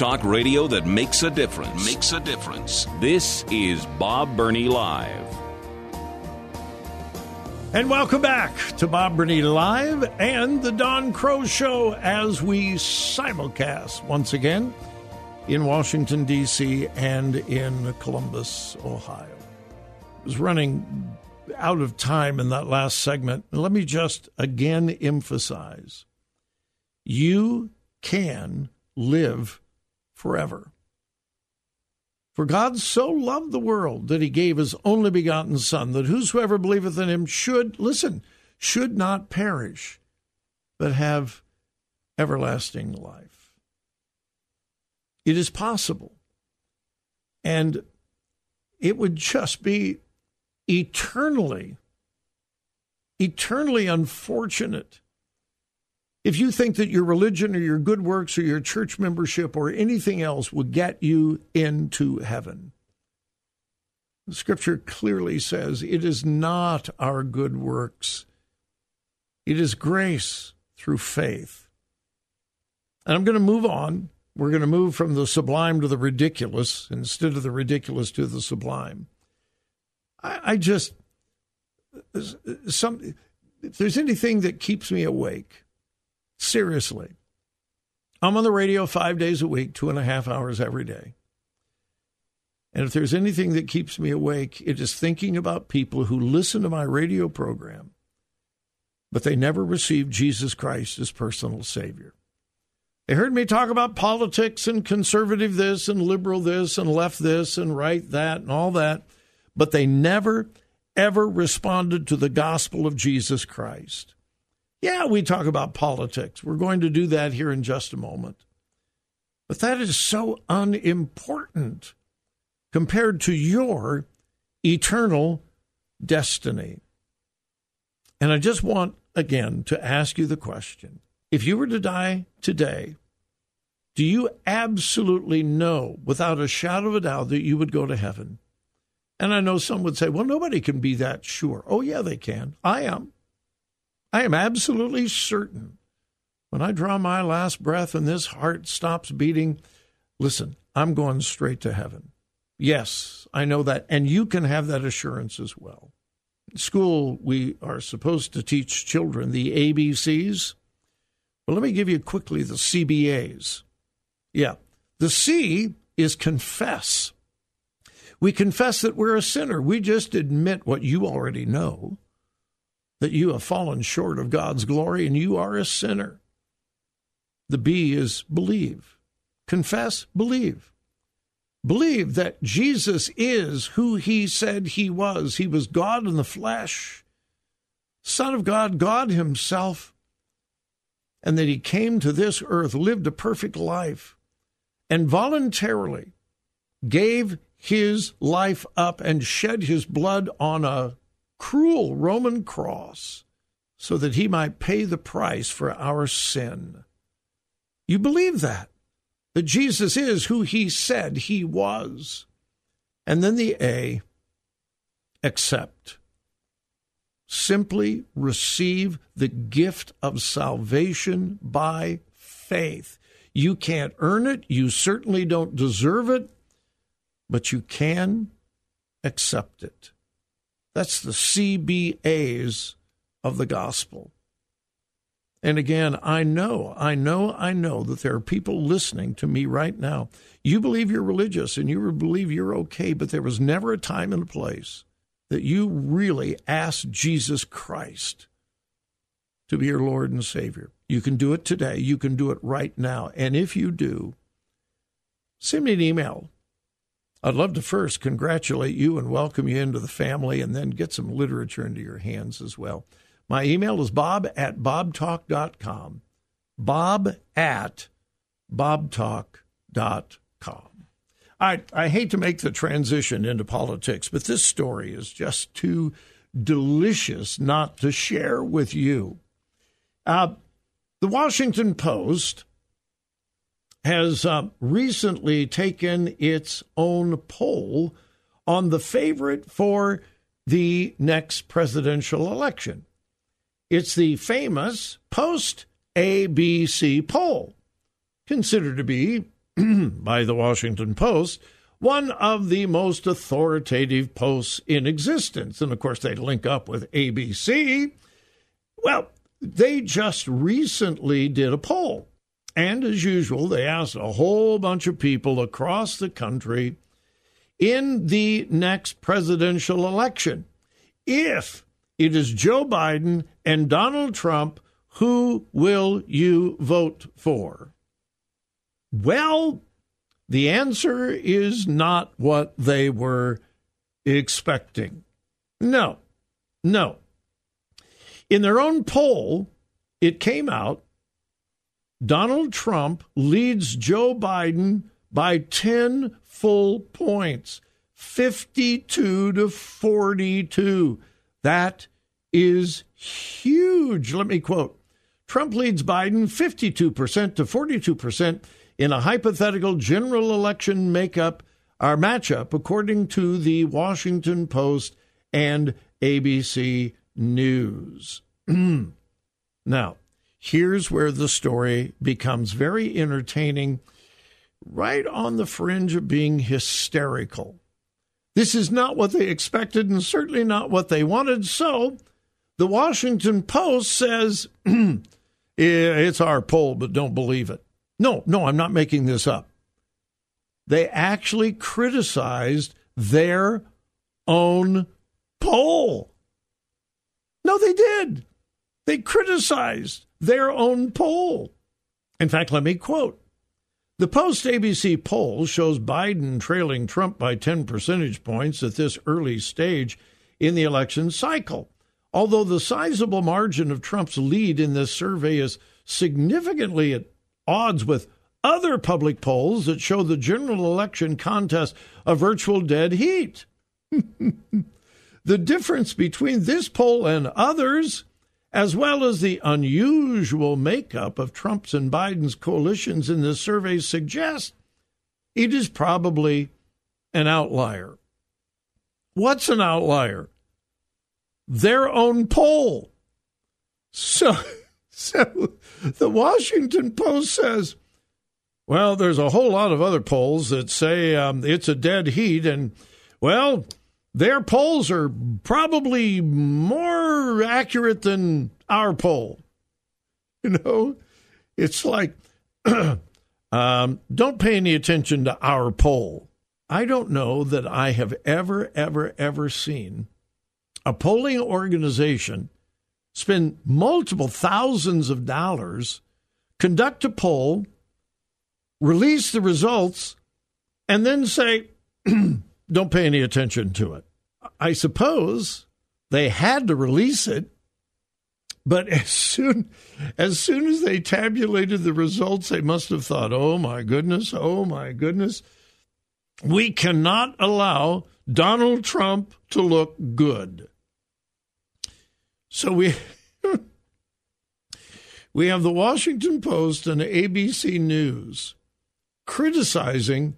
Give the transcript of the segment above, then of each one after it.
Talk radio that makes a difference. Makes a difference. This is Bob Burney Live. And welcome back to Bob Burney Live and the Don Crow Show as we simulcast once again in Washington, D.C. and in Columbus, Ohio. I was running out of time in that last segment. Let me just again emphasize you can live forever. For God so loved the world that he gave his only begotten Son, that whosoever believeth in him should, listen, should not perish, but have everlasting life. It is possible. And it would just be eternally, eternally unfortunate if you think that your religion or your good works or your church membership or anything else will get you into heaven, the scripture clearly says it is not our good works, it is grace through faith. And I'm going to move on. We're going to move from the sublime to the ridiculous instead of the ridiculous to the sublime. I, I just, some, if there's anything that keeps me awake, Seriously. I'm on the radio five days a week, two and a half hours every day. And if there's anything that keeps me awake, it is thinking about people who listen to my radio program, but they never received Jesus Christ as personal Savior. They heard me talk about politics and conservative this and liberal this and left this and right that and all that, but they never, ever responded to the gospel of Jesus Christ. Yeah, we talk about politics. We're going to do that here in just a moment. But that is so unimportant compared to your eternal destiny. And I just want, again, to ask you the question if you were to die today, do you absolutely know without a shadow of a doubt that you would go to heaven? And I know some would say, well, nobody can be that sure. Oh, yeah, they can. I am. I am absolutely certain when I draw my last breath and this heart stops beating, listen, I'm going straight to heaven. Yes, I know that. And you can have that assurance as well. School, we are supposed to teach children the ABCs. Well, let me give you quickly the CBAs. Yeah. The C is confess. We confess that we're a sinner. We just admit what you already know that you have fallen short of God's glory and you are a sinner. The B is believe. Confess, believe. Believe that Jesus is who he said he was. He was God in the flesh, Son of God, God himself, and that he came to this earth, lived a perfect life, and voluntarily gave his life up and shed his blood on a cruel Roman cross so that he might pay the price for our sin. You believe that? That Jesus is who he said he was. And then the A, accept. Simply receive the gift of salvation by faith. You can't earn it. You certainly don't deserve it, but you can accept it. That's the CBAs of the gospel. And again, I know, I know, I know that there are people listening to me right now. You believe you're religious and you believe you're okay, but there was never a time and a place that you really asked Jesus Christ to be your Lord and Savior. You can do it today. You can do it right now. And if you do, send me an email I'd love to first congratulate you and welcome you into the family and then get some literature into your hands as well. My email is bob at bobtalk.com. Bob at bobtalk.com. I, I hate to make the transition into politics, but this story is just too delicious not to share with you. Uh, the Washington Post has uh, recently taken its own poll on the favorite for the next presidential election. It's the famous post ABC poll, considered to be, by the Washington Post, one of the most authoritative posts in existence. And of course, they link up with ABC. Well, they just recently did a poll. And as usual, they asked a whole bunch of people across the country in the next presidential election if it is Joe Biden and Donald Trump, who will you vote for? Well, the answer is not what they were expecting. No, no. In their own poll, it came out Donald Trump leads Joe Biden by 10 full points, 52 to 42. That is huge. Let me quote Trump leads Biden 52% to 42% in a hypothetical general election makeup our matchup, according to the Washington Post and ABC News. now, here's where the story becomes very entertaining, right on the fringe of being hysterical. This is not what they expected and certainly not what they wanted. So, the Washington Post says it's our poll, but don't believe it. No, no, I'm not making this up. They actually criticized their own poll. No, they did. They criticized their own poll. In fact, let me quote The Post ABC poll shows Biden trailing Trump by 10 percentage points at this early stage in the election cycle. Although the sizable margin of Trump's lead in this survey is significantly at odds with other public polls that show the general election contest a virtual dead heat. the difference between this poll and others, as well as the unusual makeup of Trump's and Biden's coalitions in this survey, suggest it is probably an outlier. What's an outlier? Their own poll. So so the Washington Post says, well, there's a whole lot of other polls that say um, it's a dead heat, and well, their polls are probably more accurate than our poll. You know, it's like, um, don't pay any attention to our poll. I don't know that I have ever, ever, ever seen a polling organization spend multiple thousands of dollars, conduct a poll, release the results, and then say, don't pay any attention to it. I suppose they had to release it, but as soon as soon as they tabulated the results, they must have thought, "Oh my goodness, oh my goodness, we cannot allow Donald Trump to look good." So we we have the Washington Post and ABC News criticizing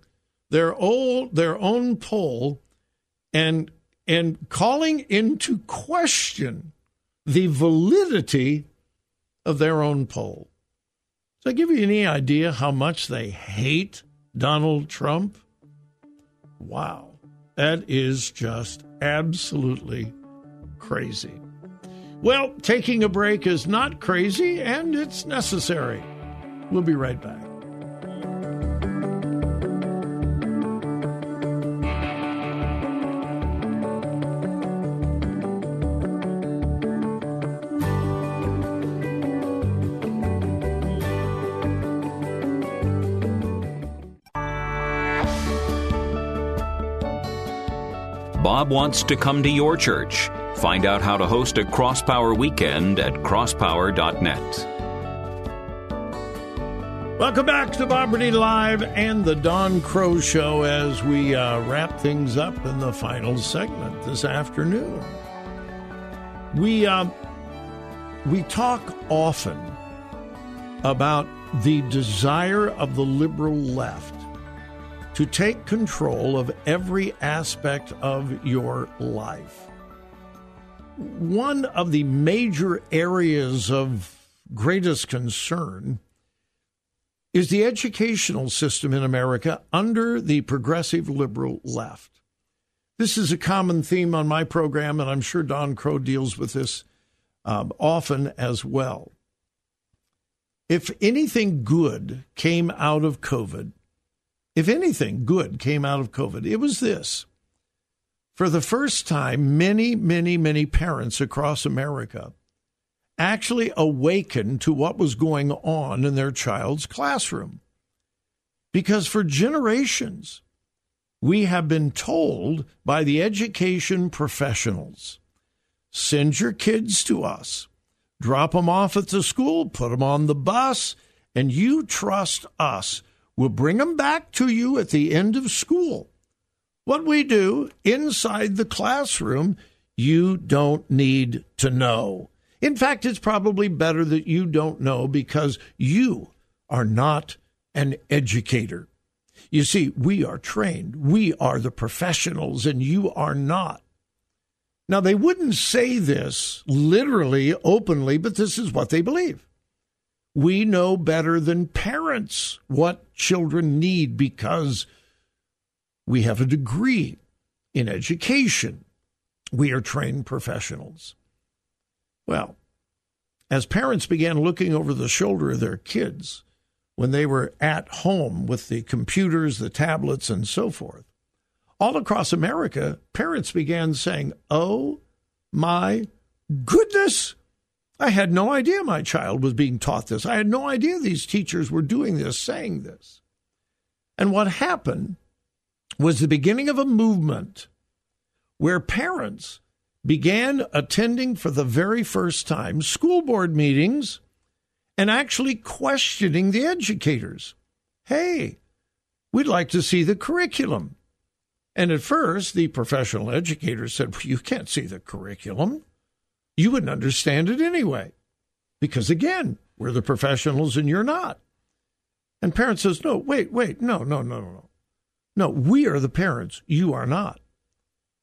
their old their own poll and and calling into question the validity of their own poll. Does that give you any idea how much they hate Donald Trump? Wow. That is just absolutely crazy. Well, taking a break is not crazy and it's necessary. We'll be right back. Wants to come to your church. Find out how to host a Crosspower weekend at crosspower.net. Welcome back to Bob Burney Live and the Don Crow Show as we uh, wrap things up in the final segment this afternoon. We uh, we talk often about the desire of the liberal left to take control of every aspect of your life. One of the major areas of greatest concern is the educational system in America under the progressive liberal left. This is a common theme on my program, and I'm sure Don Crow deals with this um, often as well. If anything good came out of COVID, if anything good came out of COVID, it was this. For the first time, many, many, many parents across America actually awakened to what was going on in their child's classroom. Because for generations, we have been told by the education professionals send your kids to us, drop them off at the school, put them on the bus, and you trust us. We'll bring them back to you at the end of school. What we do inside the classroom, you don't need to know. In fact, it's probably better that you don't know because you are not an educator. You see, we are trained, we are the professionals, and you are not. Now, they wouldn't say this literally, openly, but this is what they believe. We know better than parents what children need because we have a degree in education. We are trained professionals. Well, as parents began looking over the shoulder of their kids when they were at home with the computers, the tablets, and so forth, all across America, parents began saying, Oh my goodness, I had no idea my child was being taught this. I had no idea these teachers were doing this, saying this. And what happened was the beginning of a movement where parents began attending for the very first time school board meetings and actually questioning the educators. Hey, we'd like to see the curriculum. And at first, the professional educators said, well, You can't see the curriculum. You wouldn't understand it anyway. Because again, we're the professionals and you're not. And parent says, No, wait, wait, no, no, no, no. No, we are the parents. You are not.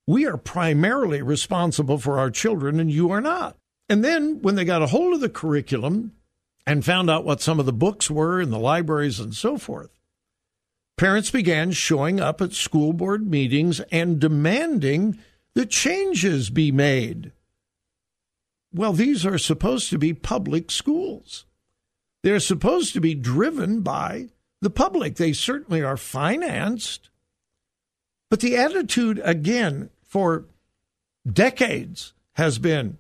We are primarily responsible for our children, and you are not. And then when they got a hold of the curriculum and found out what some of the books were in the libraries and so forth, parents began showing up at school board meetings and demanding that changes be made. Well, these are supposed to be public schools. They're supposed to be driven by the public. They certainly are financed. But the attitude, again, for decades has been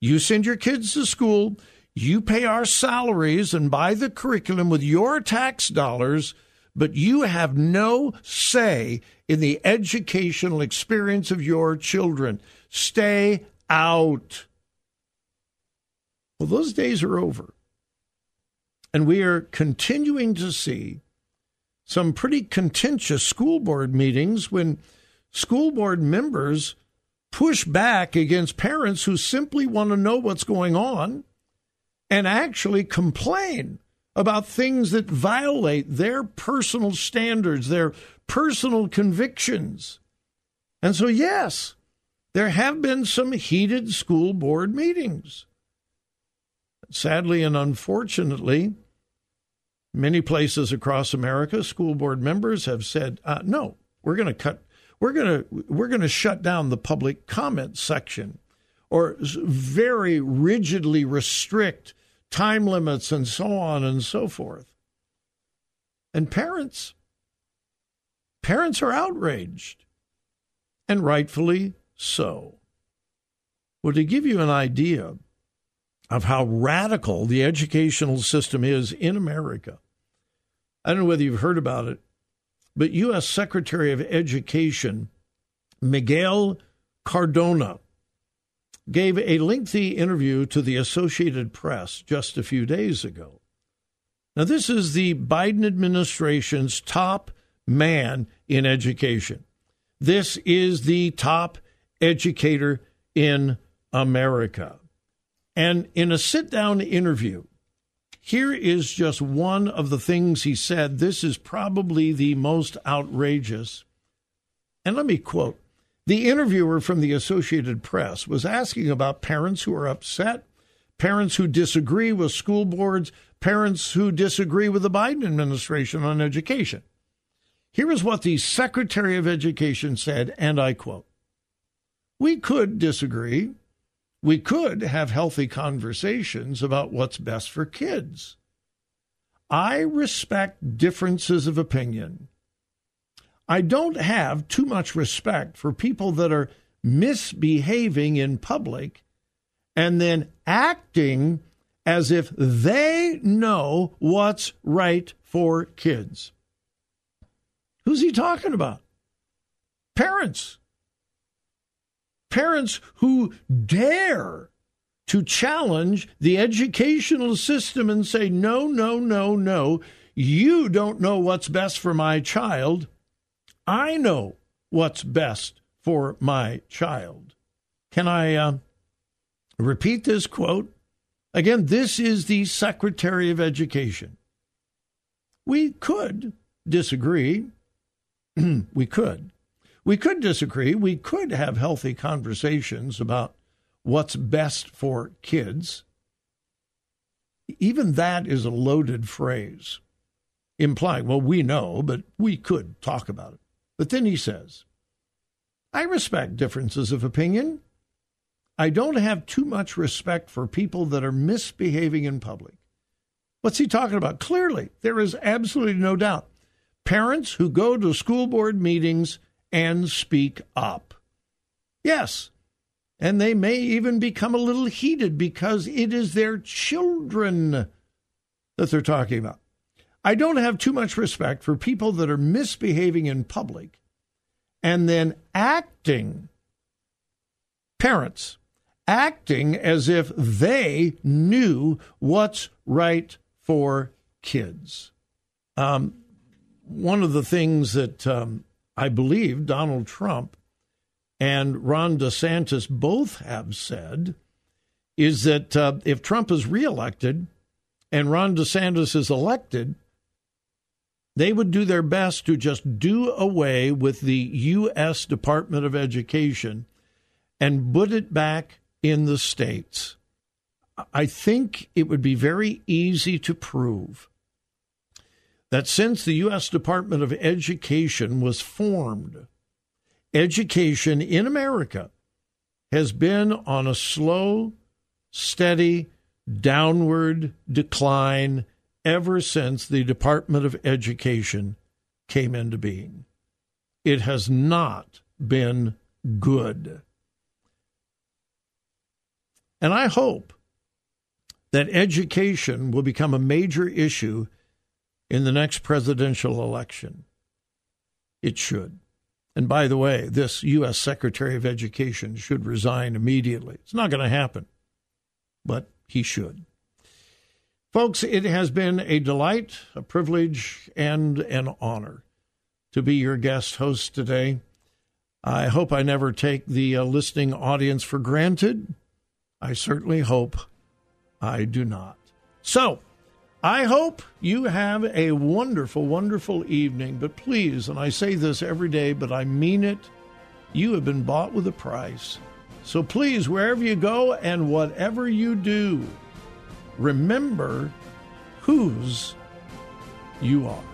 you send your kids to school, you pay our salaries and buy the curriculum with your tax dollars, but you have no say in the educational experience of your children. Stay out. Well, those days are over. And we are continuing to see some pretty contentious school board meetings when school board members push back against parents who simply want to know what's going on and actually complain about things that violate their personal standards, their personal convictions. And so, yes, there have been some heated school board meetings. Sadly and unfortunately, many places across America, school board members have said, uh, no, we're going to cut we're going to we're going to shut down the public comment section or very rigidly restrict time limits and so on and so forth. And parents parents are outraged and rightfully so. Well, to give you an idea of how radical the educational system is in America, I don't know whether you've heard about it, but U.S. Secretary of Education Miguel Cardona gave a lengthy interview to the Associated Press just a few days ago. Now, this is the Biden administration's top man in education. This is the top educator in America. And in a sit down interview, here is just one of the things he said. This is probably the most outrageous. And let me quote the interviewer from the Associated Press was asking about parents who are upset, parents who disagree with school boards, parents who disagree with the Biden administration on education. Here is what the Secretary of Education said, and I quote We could disagree. We could have healthy conversations about what's best for kids. I respect differences of opinion. I don't have too much respect for people that are misbehaving in public and then acting as if they know what's right for kids. Who's he talking about? Parents. Parents who dare to challenge the educational system and say, no, no, no, no, you don't know what's best for my child. I know what's best for my child. Can I uh, repeat this quote? Again, this is the Secretary of Education. We could disagree. we could. We could disagree. We could have healthy conversations about what's best for kids. Even that is a loaded phrase, implying, well, we know, but we could talk about it. But then he says, I respect differences of opinion. I don't have too much respect for people that are misbehaving in public. What's he talking about? Clearly, there is absolutely no doubt. Parents who go to school board meetings and speak up. Yes, and they may even become a little heated because it is their children that they're talking about. I don't have too much respect for people that are misbehaving in public and then acting, parents, acting as if they knew what's right for kids. Um, one of the things that um, I believe Donald Trump and Ron DeSantis both have said is that uh, if Trump is reelected and Ron DeSantis is elected, they would do their best to just do away with the U.S. Department of Education and put it back in the states. I think it would be very easy to prove that since the U.S. Department of Education was formed, education in America has been on a slow, steady, downward decline ever since the Department of Education came into being. It has not been good. And I hope that education will become a major issue in the next presidential election. It should. And by the way, this U.S. Secretary of Education should resign immediately. It's not going to happen, but he should. Folks, it has been a delight, a privilege, and an honor to be your guest host today. I hope I never take the uh, listening audience for granted. I certainly hope I do not. So, I hope you have a wonderful, wonderful evening. But please, and I say this every day, but I mean it, you have been bought with a price. So please, wherever you go and whatever you do, remember whose you are.